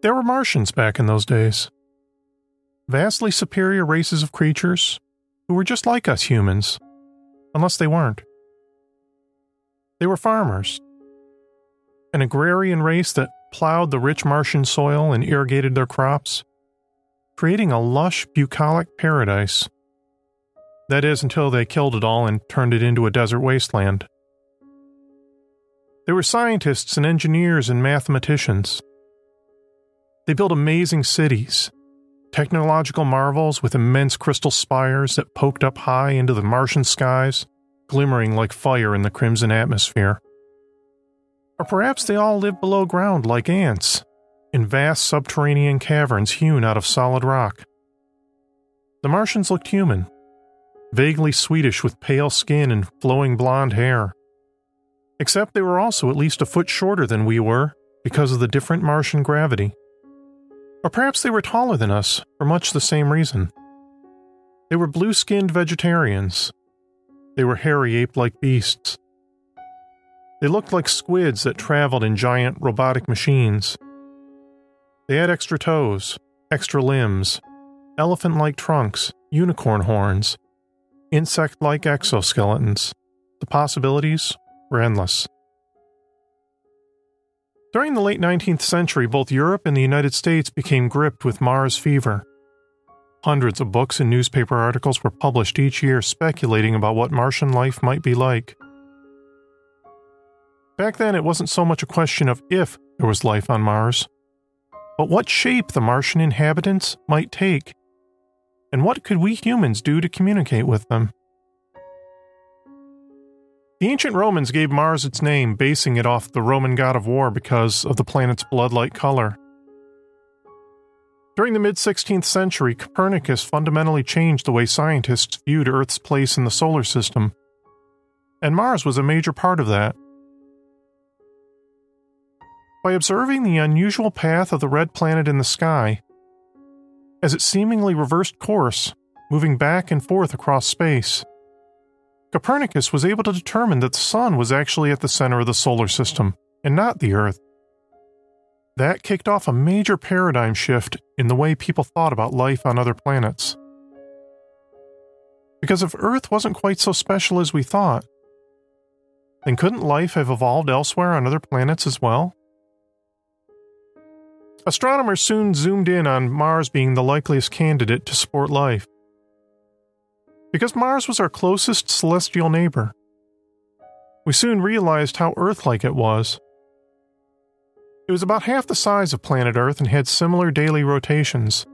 There were Martians back in those days. Vastly superior races of creatures who were just like us humans, unless they weren't. They were farmers, an agrarian race that plowed the rich Martian soil and irrigated their crops, creating a lush, bucolic paradise. That is, until they killed it all and turned it into a desert wasteland. They were scientists and engineers and mathematicians. They built amazing cities, technological marvels with immense crystal spires that poked up high into the Martian skies, glimmering like fire in the crimson atmosphere. Or perhaps they all lived below ground like ants, in vast subterranean caverns hewn out of solid rock. The Martians looked human, vaguely Swedish with pale skin and flowing blonde hair. Except they were also at least a foot shorter than we were because of the different Martian gravity. Or perhaps they were taller than us for much the same reason. They were blue skinned vegetarians. They were hairy ape like beasts. They looked like squids that traveled in giant robotic machines. They had extra toes, extra limbs, elephant like trunks, unicorn horns, insect like exoskeletons. The possibilities were endless. During the late 19th century, both Europe and the United States became gripped with Mars fever. Hundreds of books and newspaper articles were published each year speculating about what Martian life might be like. Back then, it wasn't so much a question of if there was life on Mars, but what shape the Martian inhabitants might take, and what could we humans do to communicate with them. The ancient Romans gave Mars its name, basing it off the Roman god of war because of the planet's blood like color. During the mid 16th century, Copernicus fundamentally changed the way scientists viewed Earth's place in the solar system, and Mars was a major part of that. By observing the unusual path of the red planet in the sky, as it seemingly reversed course, moving back and forth across space, Copernicus was able to determine that the Sun was actually at the center of the solar system, and not the Earth. That kicked off a major paradigm shift in the way people thought about life on other planets. Because if Earth wasn't quite so special as we thought, then couldn't life have evolved elsewhere on other planets as well? Astronomers soon zoomed in on Mars being the likeliest candidate to support life because Mars was our closest celestial neighbor. We soon realized how Earth like it was. It was about half the size of planet Earth and had similar daily rotations.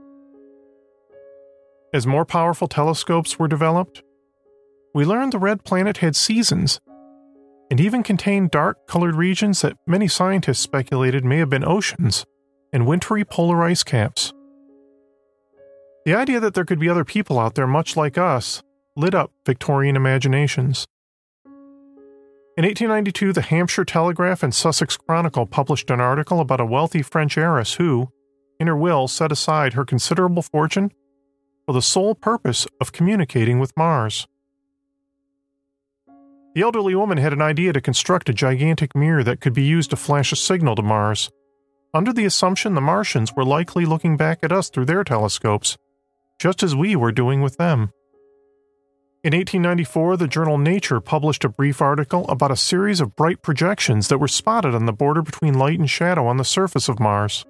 As more powerful telescopes were developed, we learned the red planet had seasons and even contained dark colored regions that many scientists speculated may have been oceans and wintry polar ice caps. The idea that there could be other people out there much like us lit up Victorian imaginations. In 1892, the Hampshire Telegraph and Sussex Chronicle published an article about a wealthy French heiress who, in her will, set aside her considerable fortune for the sole purpose of communicating with Mars. The elderly woman had an idea to construct a gigantic mirror that could be used to flash a signal to Mars, under the assumption the Martians were likely looking back at us through their telescopes just as we were doing with them. In 1894, the journal Nature published a brief article about a series of bright projections that were spotted on the border between light and shadow on the surface of Mars.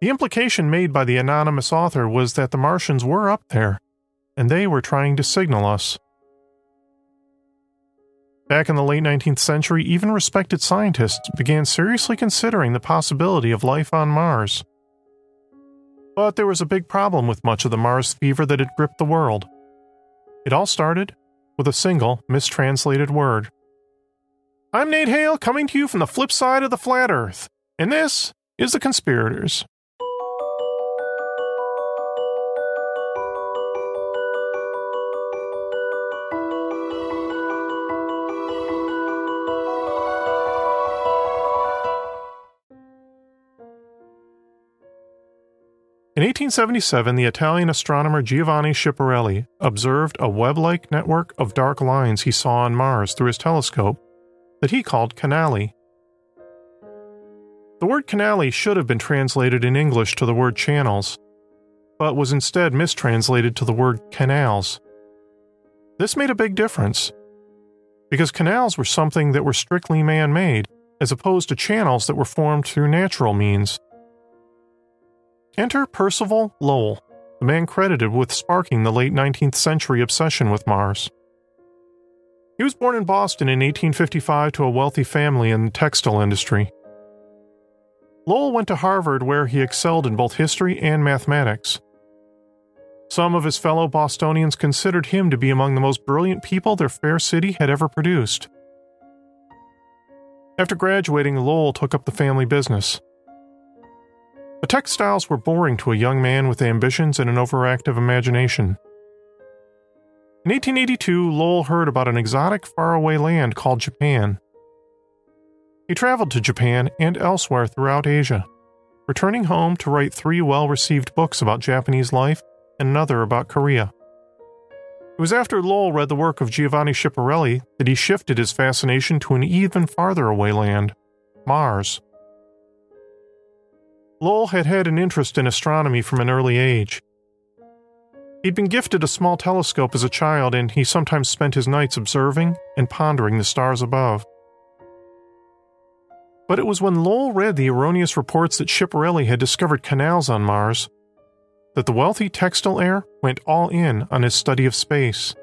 The implication made by the anonymous author was that the Martians were up there, and they were trying to signal us. Back in the late 19th century, even respected scientists began seriously considering the possibility of life on Mars. But there was a big problem with much of the Mars fever that had gripped the world. It all started with a single mistranslated word. I'm Nate Hale, coming to you from the flip side of the flat earth, and this is The Conspirators. In 1877, the Italian astronomer Giovanni Schiaparelli observed a web like network of dark lines he saw on Mars through his telescope that he called canali. The word canali should have been translated in English to the word channels, but was instead mistranslated to the word canals. This made a big difference, because canals were something that were strictly man made, as opposed to channels that were formed through natural means. Enter Percival Lowell, the man credited with sparking the late 19th century obsession with Mars. He was born in Boston in 1855 to a wealthy family in the textile industry. Lowell went to Harvard where he excelled in both history and mathematics. Some of his fellow Bostonians considered him to be among the most brilliant people their fair city had ever produced. After graduating, Lowell took up the family business. The textiles were boring to a young man with ambitions and an overactive imagination. In 1882, Lowell heard about an exotic faraway land called Japan. He traveled to Japan and elsewhere throughout Asia, returning home to write three well received books about Japanese life and another about Korea. It was after Lowell read the work of Giovanni Schiaparelli that he shifted his fascination to an even farther away land, Mars. Lowell had had an interest in astronomy from an early age. He'd been gifted a small telescope as a child, and he sometimes spent his nights observing and pondering the stars above. But it was when Lowell read the erroneous reports that Schiaparelli had discovered canals on Mars that the wealthy textile heir went all in on his study of space.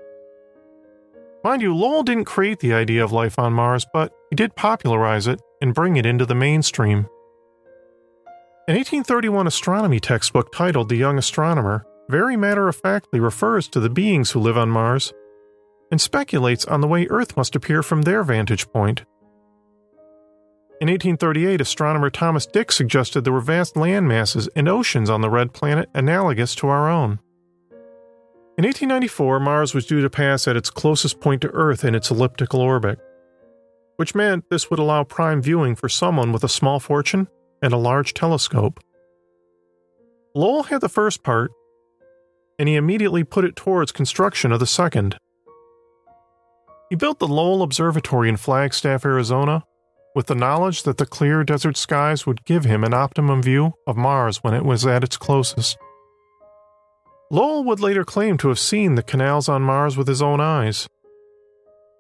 Mind you, Lowell didn't create the idea of life on Mars, but he did popularize it and bring it into the mainstream. An 1831 astronomy textbook titled The Young Astronomer very matter of factly refers to the beings who live on Mars and speculates on the way Earth must appear from their vantage point. In 1838, astronomer Thomas Dick suggested there were vast land masses and oceans on the red planet analogous to our own. In 1894, Mars was due to pass at its closest point to Earth in its elliptical orbit, which meant this would allow prime viewing for someone with a small fortune and a large telescope. Lowell had the first part, and he immediately put it towards construction of the second. He built the Lowell Observatory in Flagstaff, Arizona, with the knowledge that the clear desert skies would give him an optimum view of Mars when it was at its closest. Lowell would later claim to have seen the canals on Mars with his own eyes.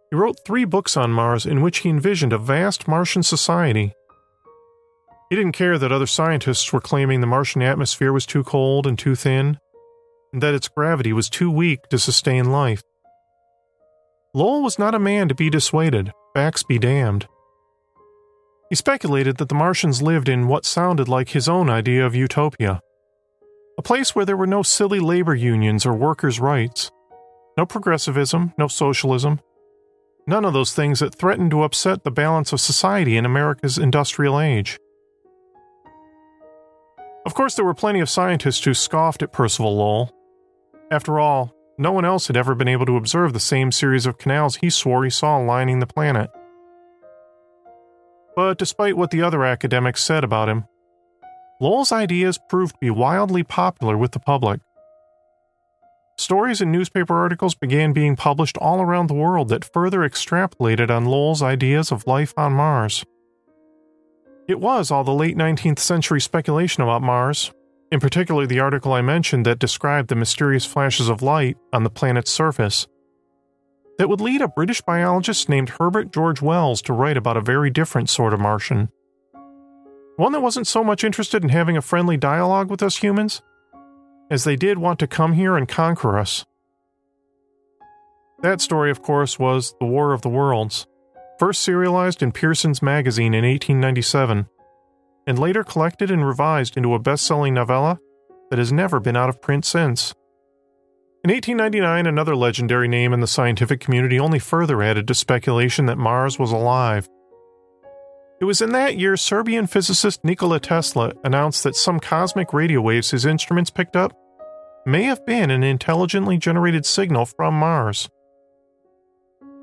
He wrote three books on Mars in which he envisioned a vast Martian society he didn't care that other scientists were claiming the Martian atmosphere was too cold and too thin, and that its gravity was too weak to sustain life. Lowell was not a man to be dissuaded, facts be damned. He speculated that the Martians lived in what sounded like his own idea of utopia a place where there were no silly labor unions or workers' rights, no progressivism, no socialism, none of those things that threatened to upset the balance of society in America's industrial age. Of course, there were plenty of scientists who scoffed at Percival Lowell. After all, no one else had ever been able to observe the same series of canals he swore he saw lining the planet. But despite what the other academics said about him, Lowell's ideas proved to be wildly popular with the public. Stories and newspaper articles began being published all around the world that further extrapolated on Lowell's ideas of life on Mars. It was all the late 19th century speculation about Mars, in particular the article I mentioned that described the mysterious flashes of light on the planet's surface, that would lead a British biologist named Herbert George Wells to write about a very different sort of Martian. One that wasn't so much interested in having a friendly dialogue with us humans, as they did want to come here and conquer us. That story, of course, was The War of the Worlds, first serialized in Pearson's magazine in 1897, and later collected and revised into a best selling novella that has never been out of print since. In 1899, another legendary name in the scientific community only further added to speculation that Mars was alive. It was in that year Serbian physicist Nikola Tesla announced that some cosmic radio waves his instruments picked up may have been an intelligently generated signal from Mars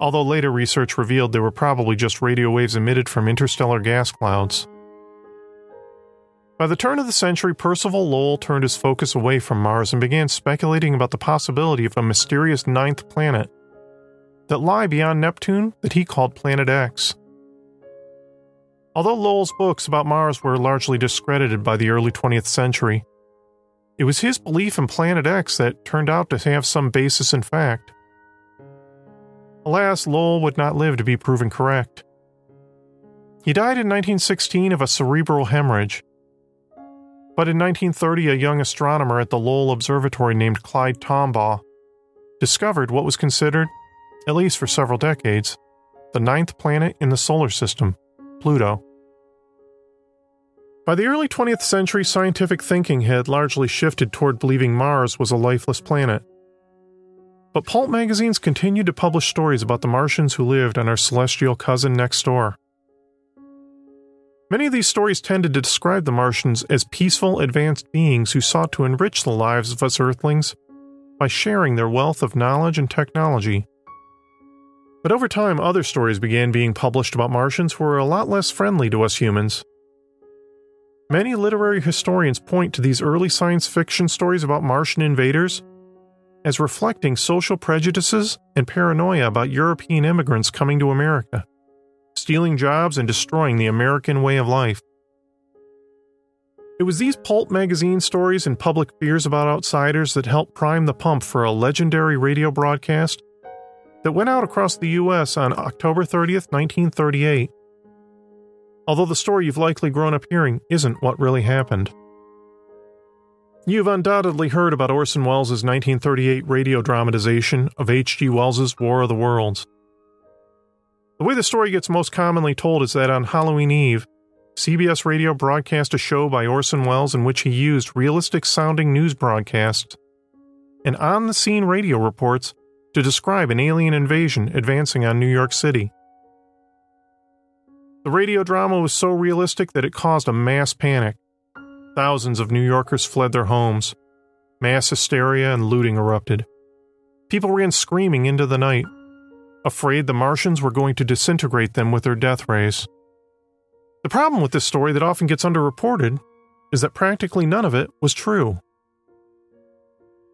although later research revealed they were probably just radio waves emitted from interstellar gas clouds. By the turn of the century, Percival Lowell turned his focus away from Mars and began speculating about the possibility of a mysterious ninth planet that lie beyond Neptune that he called Planet X. Although Lowell's books about Mars were largely discredited by the early 20th century, it was his belief in Planet X that turned out to have some basis in fact. Alas, Lowell would not live to be proven correct. He died in 1916 of a cerebral hemorrhage. But in 1930, a young astronomer at the Lowell Observatory named Clyde Tombaugh discovered what was considered, at least for several decades, the ninth planet in the solar system, Pluto. By the early 20th century, scientific thinking had largely shifted toward believing Mars was a lifeless planet. But pulp magazines continued to publish stories about the Martians who lived on our celestial cousin next door. Many of these stories tended to describe the Martians as peaceful, advanced beings who sought to enrich the lives of us Earthlings by sharing their wealth of knowledge and technology. But over time, other stories began being published about Martians who were a lot less friendly to us humans. Many literary historians point to these early science fiction stories about Martian invaders as reflecting social prejudices and paranoia about European immigrants coming to America, stealing jobs and destroying the American way of life. It was these pulp magazine stories and public fears about outsiders that helped prime the pump for a legendary radio broadcast that went out across the U.S. on October 30th, 1938. Although the story you've likely grown up hearing isn't what really happened. You've undoubtedly heard about Orson Welles' 1938 radio dramatization of H.G. Wells' War of the Worlds. The way the story gets most commonly told is that on Halloween Eve, CBS Radio broadcast a show by Orson Welles in which he used realistic sounding news broadcasts and on the scene radio reports to describe an alien invasion advancing on New York City. The radio drama was so realistic that it caused a mass panic. Thousands of New Yorkers fled their homes. Mass hysteria and looting erupted. People ran screaming into the night, afraid the Martians were going to disintegrate them with their death rays. The problem with this story that often gets underreported is that practically none of it was true.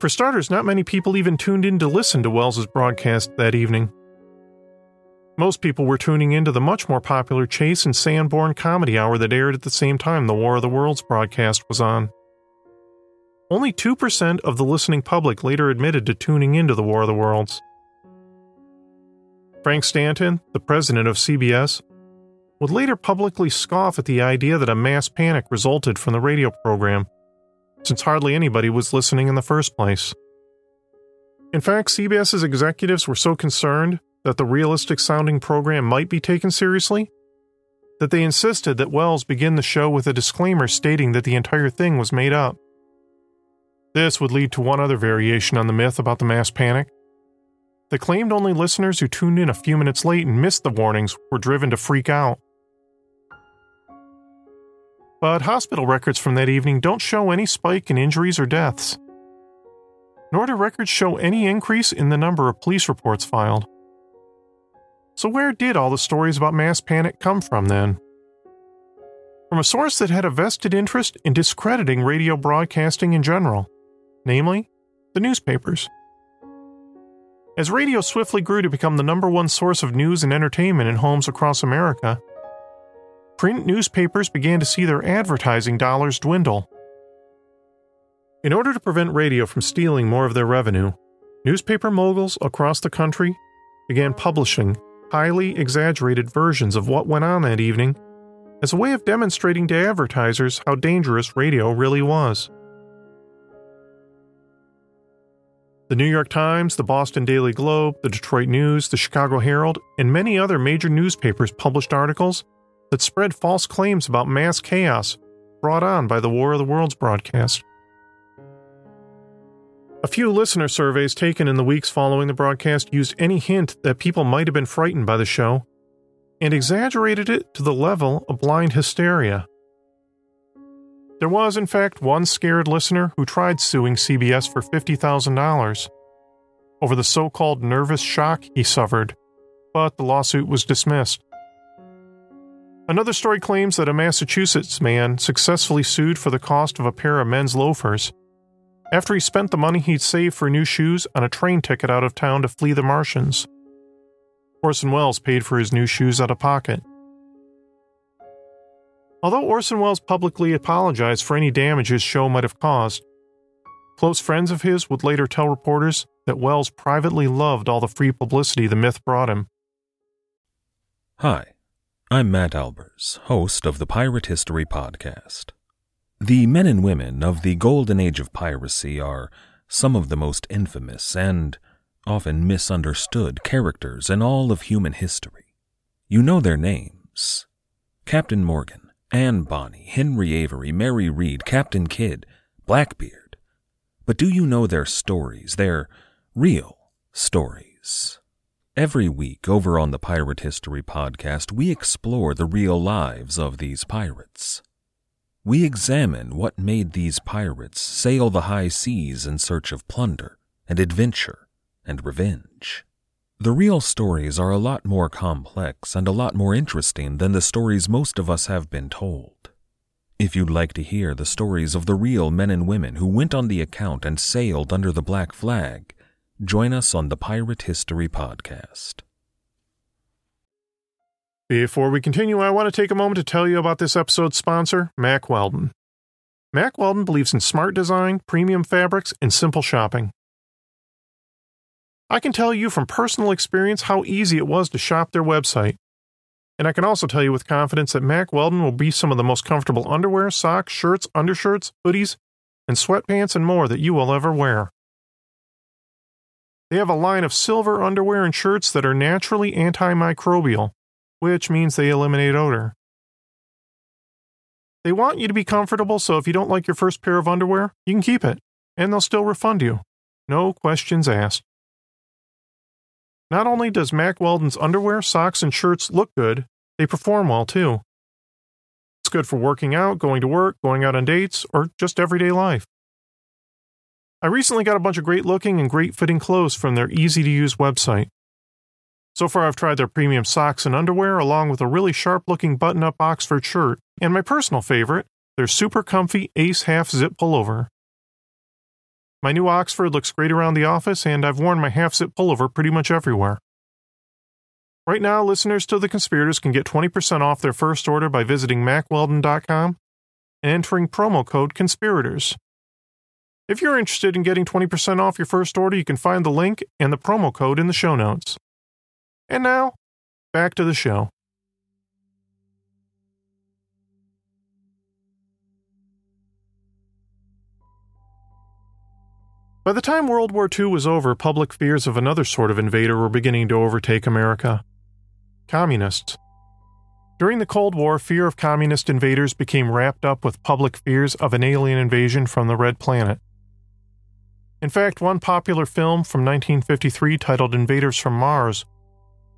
For starters, not many people even tuned in to listen to Welles's broadcast that evening. Most people were tuning into the much more popular Chase and Sanborn comedy hour that aired at the same time the War of the Worlds broadcast was on. Only 2% of the listening public later admitted to tuning into the War of the Worlds. Frank Stanton, the president of CBS, would later publicly scoff at the idea that a mass panic resulted from the radio program, since hardly anybody was listening in the first place. In fact, CBS's executives were so concerned that the realistic sounding program might be taken seriously, that they insisted that Welles begin the show with a disclaimer stating that the entire thing was made up. This would lead to one other variation on the myth about the mass panic. They claimed only listeners who tuned in a few minutes late and missed the warnings were driven to freak out. But hospital records from that evening don't show any spike in injuries or deaths. Nor do records show any increase in the number of police reports filed. So, where did all the stories about mass panic come from then? From a source that had a vested interest in discrediting radio broadcasting in general, namely, the newspapers. As radio swiftly grew to become the number one source of news and entertainment in homes across America, print newspapers began to see their advertising dollars dwindle. In order to prevent radio from stealing more of their revenue, newspaper moguls across the country began publishing highly exaggerated versions of what went on that evening as a way of demonstrating to advertisers how dangerous radio really was. The New York Times, the Boston Daily Globe, the Detroit News, the Chicago Herald, and many other major newspapers published articles that spread false claims about mass chaos brought on by the War of the Worlds broadcast. A few listener surveys taken in the weeks following the broadcast used any hint that people might have been frightened by the show and exaggerated it to the level of blind hysteria. There was, in fact, one scared listener who tried suing CBS for $50,000 over the so called nervous shock he suffered, but the lawsuit was dismissed. Another story claims that a Massachusetts man successfully sued for the cost of a pair of men's loafers after he spent the money he'd saved for new shoes on a train ticket out of town to flee the Martians. Orson Welles paid for his new shoes out of pocket. Although Orson Welles publicly apologized for any damage his show might have caused, close friends of his would later tell reporters that Welles privately loved all the free publicity the myth brought him. Hi, I'm Matt Albers, host of the Pirate History Podcast. The men and women of the golden age of piracy are some of the most infamous and often misunderstood characters in all of human history. You know their names Captain Morgan, Anne Bonny, Henry Avery, Mary Read, Captain Kidd, Blackbeard. But do you know their stories, their real stories? Every week over on the Pirate History Podcast, we explore the real lives of these pirates. We examine what made these pirates sail the high seas in search of plunder and adventure and revenge. The real stories are a lot more complex and a lot more interesting than the stories most of us have been told. If you'd like to hear the stories of the real men and women who went on the account and sailed under the black flag, join us on the Pirate History Podcast. Before we continue, I want to take a moment to tell you about this episode's sponsor, Mack Weldon. Mack Weldon believes in smart design, premium fabrics, and simple shopping. I can tell you from personal experience how easy it was to shop their website. And I can also tell you with confidence that Mack Weldon will be some of the most comfortable underwear, socks, shirts, undershirts, hoodies, and sweatpants and more that you will ever wear. They have a line of silver underwear and shirts that are naturally antimicrobial which means they eliminate odor. They want you to be comfortable, so if you don't like your first pair of underwear, you can keep it, and they'll still refund you. No questions asked. Not only does Mack Weldon's underwear, socks, and shirts look good, they perform well too. It's good for working out, going to work, going out on dates, or just everyday life. I recently got a bunch of great looking and great fitting clothes from their easy to use website. So far, I've tried their premium socks and underwear, along with a really sharp looking button up Oxford shirt, and my personal favorite, their super comfy Ace half zip pullover. My new Oxford looks great around the office, and I've worn my half zip pullover pretty much everywhere. Right now, listeners to The Conspirators can get 20% off their first order by visiting mackweldon.com and entering promo code CONSPIRATORS. If you're interested in getting 20% off your first order, you can find the link and the promo code in the show notes. And now, back to the show. By the time World War II was over, public fears of another sort of invader were beginning to overtake America communists. During the Cold War, fear of communist invaders became wrapped up with public fears of an alien invasion from the Red Planet. In fact, one popular film from 1953 titled Invaders from Mars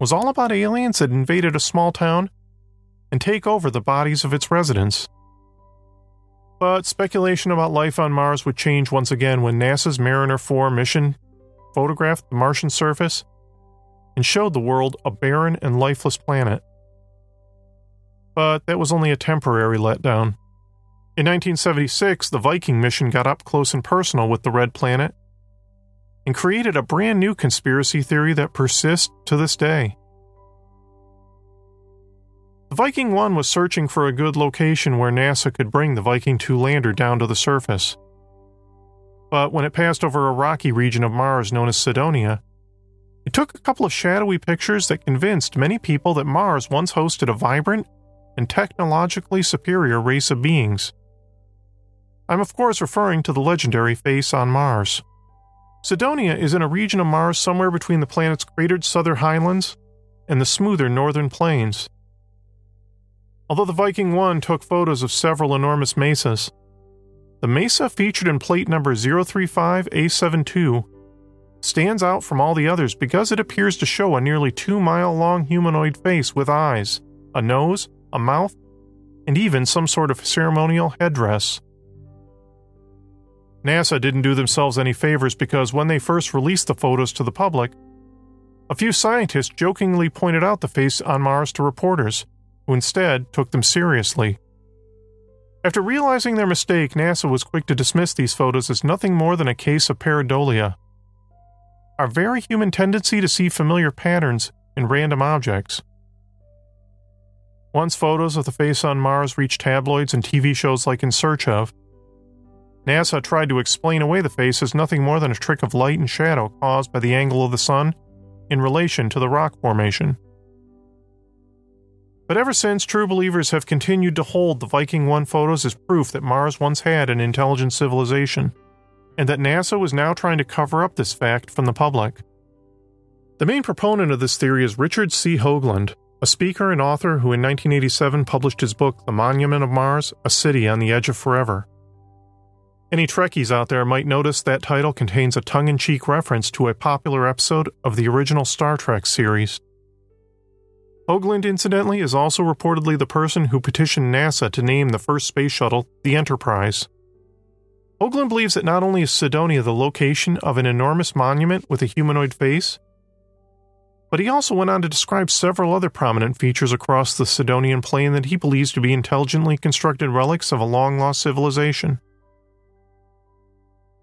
was all about aliens that invaded a small town and take over the bodies of its residents. But speculation about life on Mars would change once again when NASA's Mariner 4 mission photographed the Martian surface and showed the world a barren and lifeless planet. But that was only a temporary letdown. In 1976, the Viking mission got up close and personal with the Red Planet and created a brand new conspiracy theory that persists to this day. The Viking 1 was searching for a good location where NASA could bring the Viking 2 lander down to the surface. but when it passed over a rocky region of Mars known as Cydonia, it took a couple of shadowy pictures that convinced many people that Mars once hosted a vibrant and technologically superior race of beings. I'm, of course, referring to the legendary face on Mars. Cydonia is in a region of Mars somewhere between the planet's cratered southern highlands and the smoother northern plains. Although the Viking 1 took photos of several enormous mesas, the mesa featured in plate number 035A72 stands out from all the others because it appears to show a nearly two mile long humanoid face with eyes, a nose, a mouth, and even some sort of ceremonial headdress. NASA didn't do themselves any favors because when they first released the photos to the public, a few scientists jokingly pointed out the face on Mars to reporters, who instead took them seriously. After realizing their mistake, NASA was quick to dismiss these photos as nothing more than a case of pareidolia our very human tendency to see familiar patterns in random objects. Once photos of the face on Mars reached tabloids and TV shows like In Search of, NASA tried to explain away the face as nothing more than a trick of light and shadow caused by the angle of the sun in relation to the rock formation. But ever since, true believers have continued to hold the Viking 1 photos as proof that Mars once had an intelligent civilization and that NASA was now trying to cover up this fact from the public. The main proponent of this theory is Richard C. Hoagland, a speaker and author who in 1987 published his book The Monument of Mars A City on the Edge of Forever. Any Trekkies out there might notice that title contains a tongue in cheek reference to a popular episode of the original Star Trek series. Hoagland, incidentally, is also reportedly the person who petitioned NASA to name the first space shuttle the Enterprise. Hoagland believes that not only is Cydonia the location of an enormous monument with a humanoid face, but he also went on to describe several other prominent features across the Cydonian plain that he believes to be intelligently constructed relics of a long lost civilization.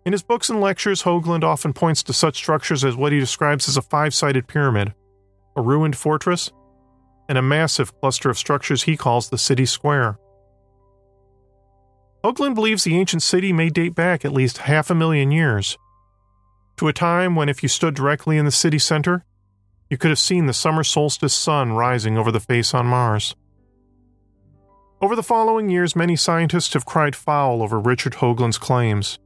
In his books and lectures, Hoagland often points to such structures as what he describes as a five sided pyramid, a ruined fortress, and a massive cluster of structures he calls the city square. Hoagland believes the ancient city may date back at least half a million years, to a time when, if you stood directly in the city center, you could have seen the summer solstice sun rising over the face on Mars. Over the following years, many scientists have cried foul over Richard Hoagland's claims.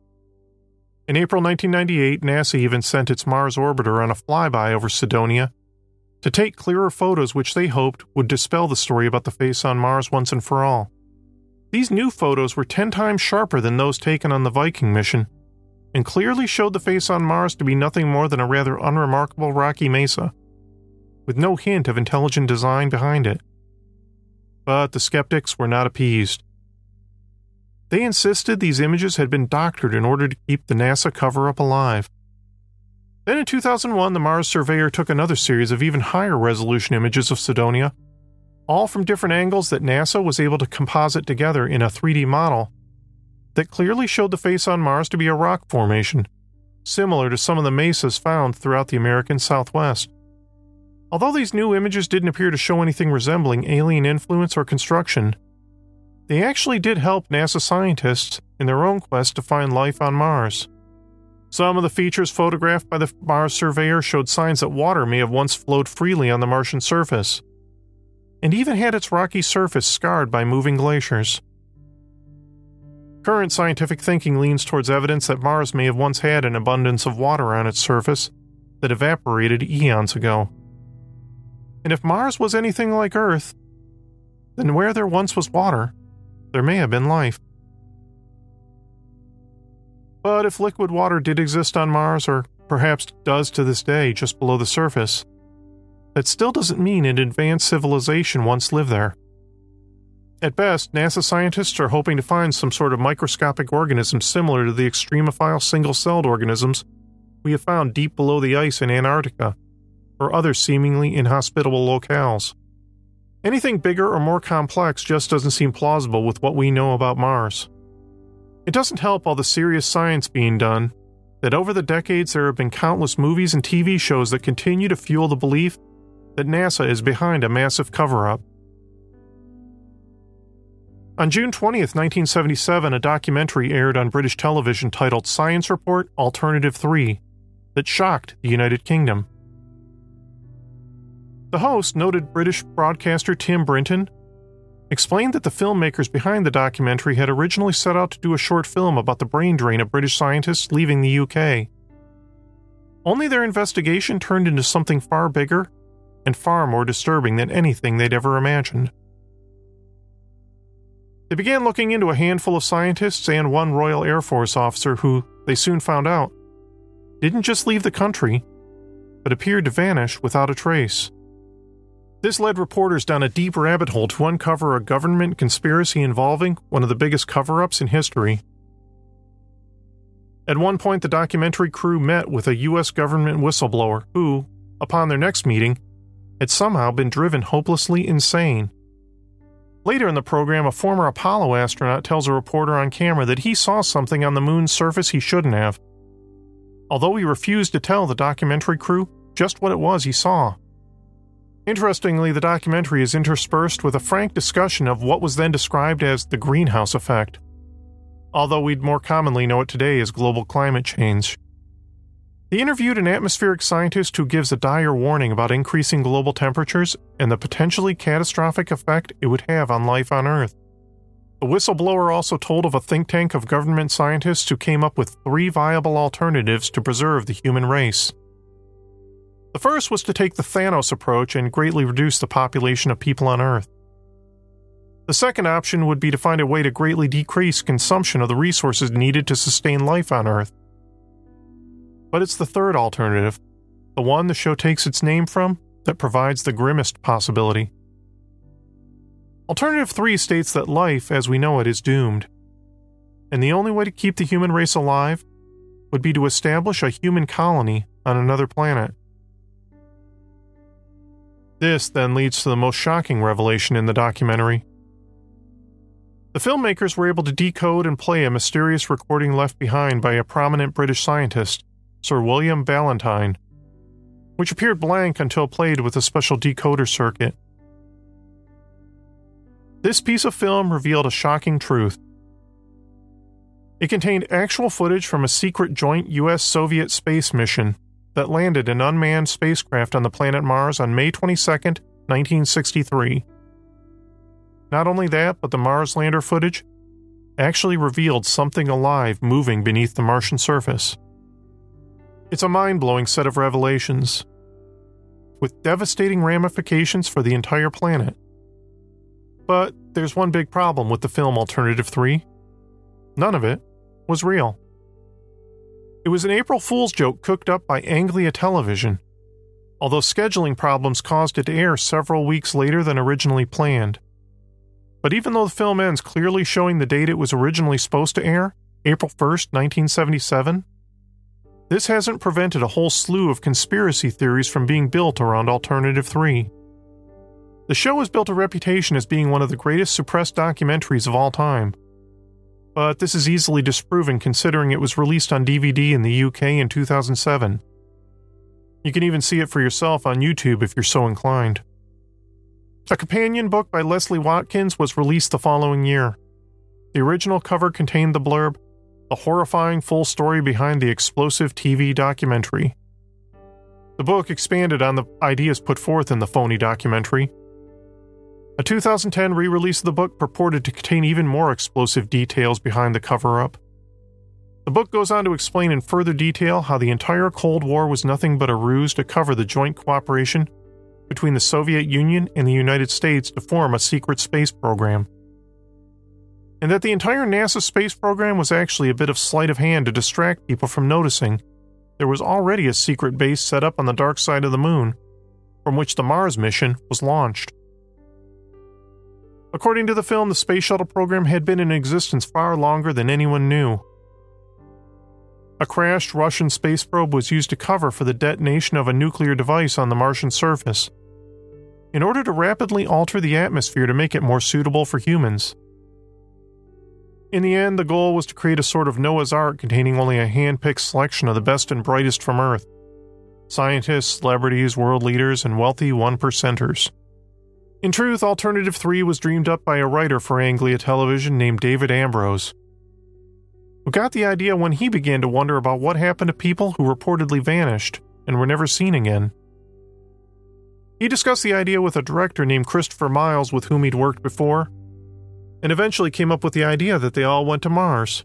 In April 1998, NASA even sent its Mars orbiter on a flyby over Cydonia to take clearer photos which they hoped would dispel the story about the face on Mars once and for all. These new photos were 10 times sharper than those taken on the Viking mission, and clearly showed the face on Mars to be nothing more than a rather unremarkable rocky mesa, with no hint of intelligent design behind it. But the skeptics were not appeased. They insisted these images had been doctored in order to keep the NASA cover up alive. Then in 2001, the Mars Surveyor took another series of even higher resolution images of Cydonia all from different angles that NASA was able to composite together in a 3D model that clearly showed the face on Mars to be a rock formation, similar to some of the mesas found throughout the American Southwest. Although these new images didn't appear to show anything resembling alien influence or construction, they actually did help NASA scientists in their own quest to find life on Mars. Some of the features photographed by the Mars surveyor showed signs that water may have once flowed freely on the Martian surface and even had its rocky surface scarred by moving glaciers. Current scientific thinking leans towards evidence that Mars may have once had an abundance of water on its surface that evaporated eons ago. And if Mars was anything like Earth, then where there once was water, there may have been life. But if liquid water did exist on Mars, or perhaps does to this day just below the surface, that still doesn't mean an advanced civilization once lived there. At best, NASA scientists are hoping to find some sort of microscopic organism similar to the extremophile single celled organisms we have found deep below the ice in Antarctica or other seemingly inhospitable locales. Anything bigger or more complex just doesn't seem plausible with what we know about Mars. It doesn't help all the serious science being done that over the decades there have been countless movies and TV shows that continue to fuel the belief that NASA is behind a massive cover up. On June 20th, 1977, a documentary aired on British television titled Science Report Alternative 3 that shocked the United Kingdom. The host, noted British broadcaster Tim Brinton, explained that the filmmakers behind the documentary had originally set out to do a short film about the brain drain of British scientists leaving the UK. Only their investigation turned into something far bigger and far more disturbing than anything they'd ever imagined. They began looking into a handful of scientists and one Royal Air Force officer who, they soon found out, didn't just leave the country, but appeared to vanish without a trace. This led reporters down a deep rabbit hole to uncover a government conspiracy involving one of the biggest cover ups in history. At one point, the documentary crew met with a U.S. government whistleblower who, upon their next meeting, had somehow been driven hopelessly insane. Later in the program, a former Apollo astronaut tells a reporter on camera that he saw something on the moon's surface he shouldn't have. Although he refused to tell the documentary crew just what it was he saw. Interestingly, the documentary is interspersed with a frank discussion of what was then described as the greenhouse effect, although we'd more commonly know it today as global climate change. He interviewed an atmospheric scientist who gives a dire warning about increasing global temperatures and the potentially catastrophic effect it would have on life on Earth. The whistleblower also told of a think tank of government scientists who came up with three viable alternatives to preserve the human race. The first was to take the Thanos approach and greatly reduce the population of people on Earth. The second option would be to find a way to greatly decrease consumption of the resources needed to sustain life on Earth. But it's the third alternative, the one the show takes its name from, that provides the grimmest possibility. Alternative 3 states that life, as we know it, is doomed. And the only way to keep the human race alive would be to establish a human colony on another planet. This then leads to the most shocking revelation in the documentary. The filmmakers were able to decode and play a mysterious recording left behind by a prominent British scientist Sir William Ballantyne, which appeared blank until played with a special decoder circuit. This piece of film revealed a shocking truth. It contained actual footage from a secret joint US Soviet space mission that landed an unmanned spacecraft on the planet Mars on May 22, 1963. Not only that, but the Mars lander footage actually revealed something alive moving beneath the Martian surface. It's a mind blowing set of revelations, with devastating ramifications for the entire planet. But there's one big problem with the film Alternative 3 none of it was real. It was an April Fool's joke cooked up by Anglia Television, although scheduling problems caused it to air several weeks later than originally planned. But even though the film ends clearly showing the date it was originally supposed to air, April 1st, 1977, this hasn't prevented a whole slew of conspiracy theories from being built around Alternative 3. The show has built a reputation as being one of the greatest suppressed documentaries of all time. But this is easily disproven considering it was released on DVD in the UK in 2007. You can even see it for yourself on YouTube if you're so inclined. A companion book by Leslie Watkins was released the following year. The original cover contained the blurb the horrifying full story behind the explosive TV documentary. The book expanded on the ideas put forth in the phony documentary. A 2010 re release of the book purported to contain even more explosive details behind the cover up. The book goes on to explain in further detail how the entire Cold War was nothing but a ruse to cover the joint cooperation between the Soviet Union and the United States to form a secret space program and that the entire NASA space program was actually a bit of sleight of hand to distract people from noticing there was already a secret base set up on the dark side of the moon, from which the Mars mission was launched. According to the film, the space shuttle program had been in existence far longer than anyone knew. A crashed Russian space probe was used to cover for the detonation of a nuclear device on the Martian surface, in order to rapidly alter the atmosphere to make it more suitable for humans. In the end, the goal was to create a sort of Noah's Ark containing only a hand picked selection of the best and brightest from Earth scientists, celebrities, world leaders, and wealthy one percenters. In truth, Alternative 3 was dreamed up by a writer for Anglia Television named David Ambrose, who got the idea when he began to wonder about what happened to people who reportedly vanished and were never seen again. He discussed the idea with a director named Christopher Miles, with whom he'd worked before, and eventually came up with the idea that they all went to Mars.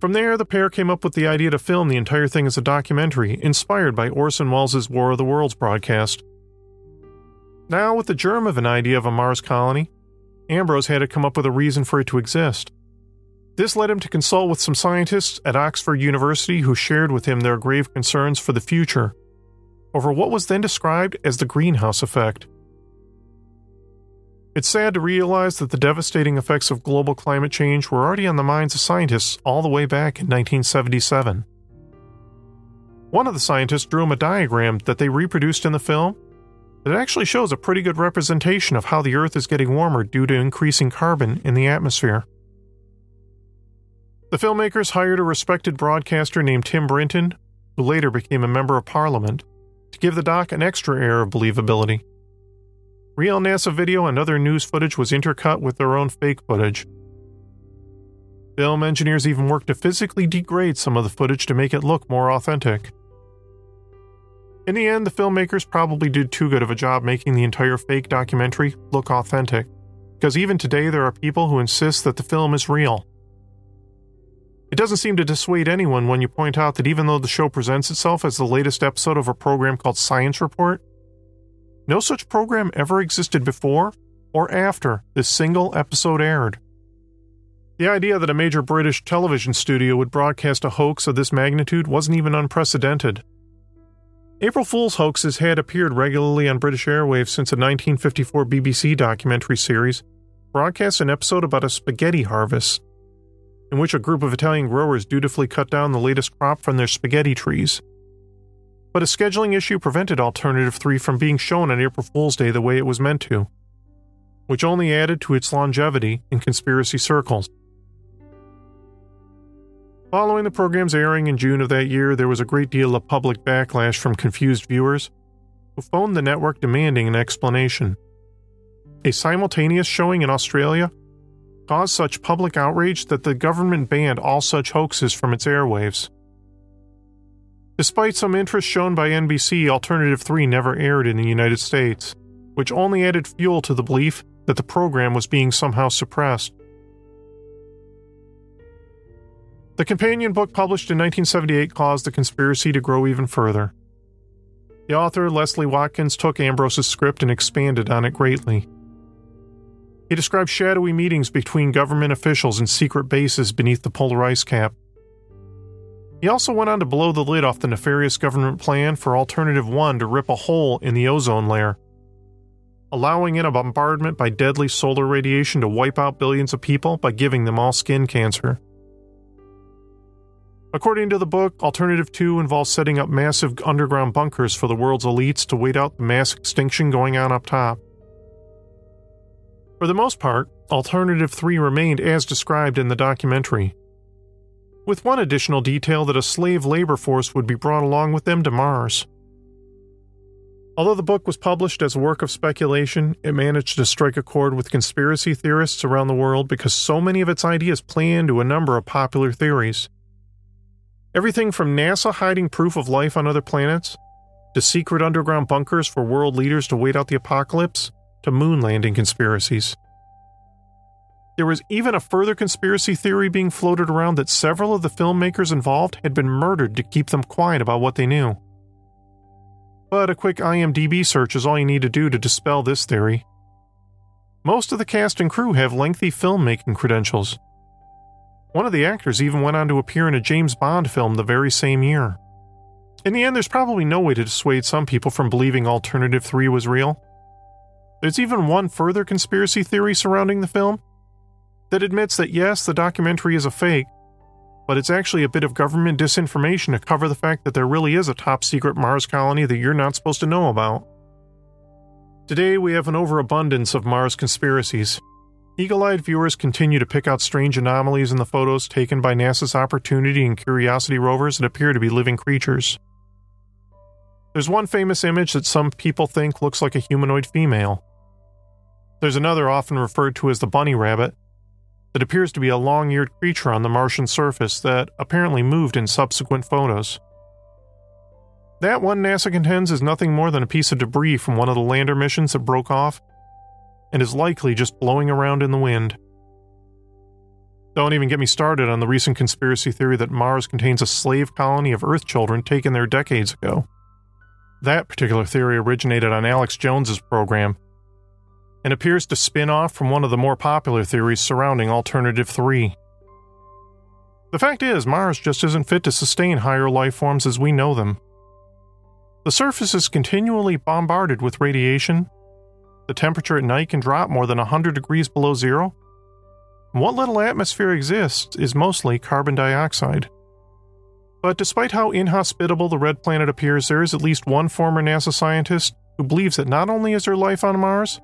From there, the pair came up with the idea to film the entire thing as a documentary, inspired by Orson Welles' War of the Worlds broadcast. Now, with the germ of an idea of a Mars colony, Ambrose had to come up with a reason for it to exist. This led him to consult with some scientists at Oxford University who shared with him their grave concerns for the future over what was then described as the greenhouse effect. It's sad to realize that the devastating effects of global climate change were already on the minds of scientists all the way back in 1977. One of the scientists drew him a diagram that they reproduced in the film that actually shows a pretty good representation of how the Earth is getting warmer due to increasing carbon in the atmosphere. The filmmakers hired a respected broadcaster named Tim Brinton, who later became a member of parliament, to give the doc an extra air of believability. Real NASA video and other news footage was intercut with their own fake footage. Film engineers even worked to physically degrade some of the footage to make it look more authentic. In the end, the filmmakers probably did too good of a job making the entire fake documentary look authentic, because even today there are people who insist that the film is real. It doesn't seem to dissuade anyone when you point out that even though the show presents itself as the latest episode of a program called Science Report, no such program ever existed before or after this single episode aired. The idea that a major British television studio would broadcast a hoax of this magnitude wasn't even unprecedented. April Fool's hoaxes had appeared regularly on British airwaves since a 1954 BBC documentary series broadcast an episode about a spaghetti harvest in which a group of Italian growers dutifully cut down the latest crop from their spaghetti trees. But a scheduling issue prevented Alternative 3 from being shown on April Fool's Day the way it was meant to, which only added to its longevity in conspiracy circles. Following the program's airing in June of that year, there was a great deal of public backlash from confused viewers who phoned the network demanding an explanation. A simultaneous showing in Australia caused such public outrage that the government banned all such hoaxes from its airwaves. Despite some interest shown by NBC, Alternative 3 never aired in the United States, which only added fuel to the belief that the program was being somehow suppressed. The companion book published in 1978 caused the conspiracy to grow even further. The author, Leslie Watkins, took Ambrose's script and expanded on it greatly. He described shadowy meetings between government officials and secret bases beneath the polar ice cap. He also went on to blow the lid off the nefarious government plan for Alternative 1 to rip a hole in the ozone layer, allowing in a bombardment by deadly solar radiation to wipe out billions of people by giving them all skin cancer. According to the book, Alternative 2 involves setting up massive underground bunkers for the world's elites to wait out the mass extinction going on up top. For the most part, Alternative 3 remained as described in the documentary, with one additional detail that a slave labor force would be brought along with them to Mars. Although the book was published as a work of speculation, it managed to strike a chord with conspiracy theorists around the world because so many of its ideas play into a number of popular theories. Everything from NASA hiding proof of life on other planets, to secret underground bunkers for world leaders to wait out the apocalypse, to moon landing conspiracies. There was even a further conspiracy theory being floated around that several of the filmmakers involved had been murdered to keep them quiet about what they knew. But a quick IMDb search is all you need to do to dispel this theory. Most of the cast and crew have lengthy filmmaking credentials. One of the actors even went on to appear in a James Bond film the very same year. In the end, there's probably no way to dissuade some people from believing Alternative 3 was real. There's even one further conspiracy theory surrounding the film that admits that yes, the documentary is a fake, but it's actually a bit of government disinformation to cover the fact that there really is a top secret Mars colony that you're not supposed to know about. Today, we have an overabundance of Mars conspiracies. Eagle eyed viewers continue to pick out strange anomalies in the photos taken by NASA's Opportunity and Curiosity rovers that appear to be living creatures. There's one famous image that some people think looks like a humanoid female There's another often referred to as the bunny rabbit that appears to be a long eared creature on the Martian surface that apparently moved in subsequent photos. That one NASA contends is nothing more than a piece of debris from one of the lander missions that broke off and is likely just blowing around in the wind. Don't even get me started on the recent conspiracy theory that Mars contains a slave colony of Earth children taken there decades ago. That particular theory originated on Alex Jones's program and appears to spin off from one of the more popular theories surrounding Alternative 3. The fact is, Mars just isn't fit to sustain higher life forms as we know them. The surface is continually bombarded with radiation. The temperature at night can drop more than 100 degrees below zero. what little atmosphere exists is mostly carbon dioxide. But despite how inhospitable the red planet appears, there is at least one former NASA scientist who believes that not only is there life on Mars,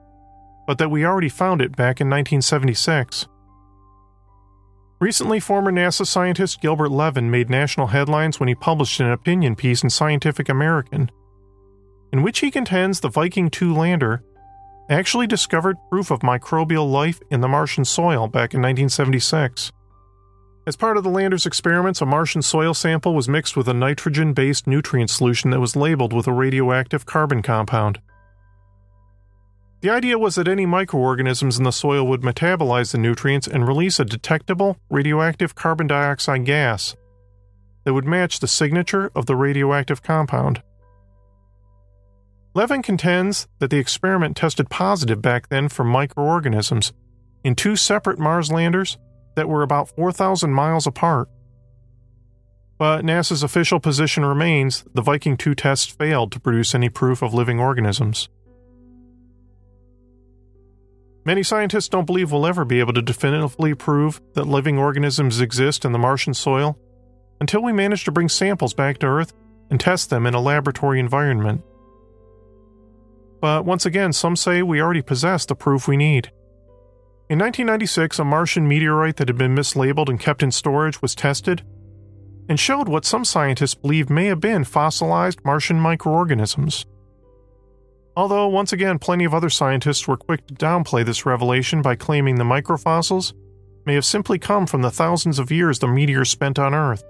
but that we already found it back in 1976. Recently, former NASA scientist Gilbert Levin made national headlines when he published an opinion piece in Scientific American, in which he contends the Viking 2 lander actually discovered proof of microbial life in the Martian soil back in 1976. As part of the lander's experiments, a Martian soil sample was mixed with a nitrogen based nutrient solution that was labeled with a radioactive carbon compound. The idea was that any microorganisms in the soil would metabolize the nutrients and release a detectable radioactive carbon dioxide gas that would match the signature of the radioactive compound. Levin contends that the experiment tested positive back then for microorganisms in two separate Mars landers that were about 4,000 miles apart. But NASA's official position remains the Viking 2 tests failed to produce any proof of living organisms. Many scientists don't believe we'll ever be able to definitively prove that living organisms exist in the Martian soil until we manage to bring samples back to Earth and test them in a laboratory environment. But once again, some say we already possess the proof we need. In 1996, a Martian meteorite that had been mislabeled and kept in storage was tested and showed what some scientists believe may have been fossilized Martian microorganisms. Although, once again, plenty of other scientists were quick to downplay this revelation by claiming the microfossils may have simply come from the thousands of years the meteor spent on Earth.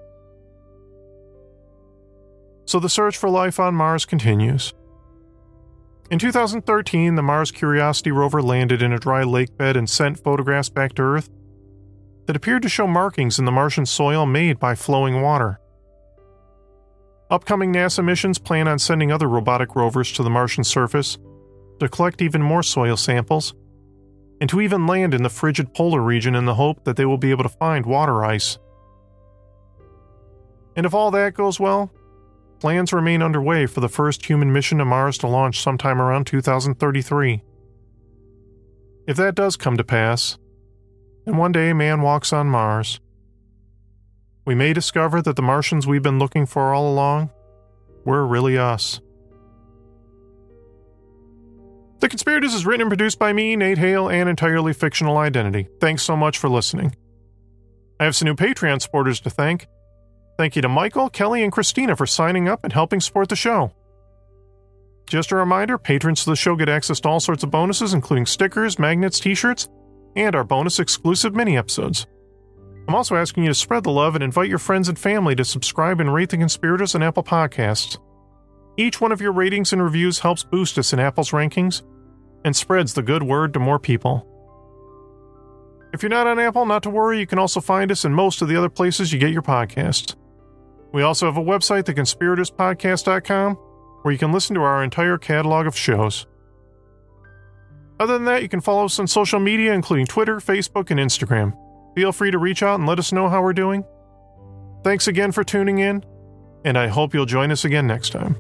So the search for life on Mars continues. In 2013, the Mars Curiosity rover landed in a dry lake bed and sent photographs back to Earth that appeared to show markings in the Martian soil made by flowing water. Upcoming NASA missions plan on sending other robotic rovers to the Martian surface to collect even more soil samples and to even land in the frigid polar region in the hope that they will be able to find water ice. And if all that goes well, Plans remain underway for the first human mission to Mars to launch sometime around 2033. If that does come to pass, and one day man walks on Mars, we may discover that the Martians we've been looking for all along were really us. The Conspirators is written and produced by me, Nate Hale, and entirely fictional identity. Thanks so much for listening. I have some new Patreon supporters to thank. Thank you to Michael, Kelly, and Christina for signing up and helping support the show. Just a reminder patrons of the show get access to all sorts of bonuses, including stickers, magnets, t shirts, and our bonus exclusive mini episodes. I'm also asking you to spread the love and invite your friends and family to subscribe and rate The Conspirators on Apple Podcasts. Each one of your ratings and reviews helps boost us in Apple's rankings and spreads the good word to more people. If you're not on Apple, not to worry, you can also find us in most of the other places you get your podcasts. We also have a website, theconspiratorspodcast.com, where you can listen to our entire catalog of shows. Other than that, you can follow us on social media, including Twitter, Facebook, and Instagram. Feel free to reach out and let us know how we're doing. Thanks again for tuning in, and I hope you'll join us again next time.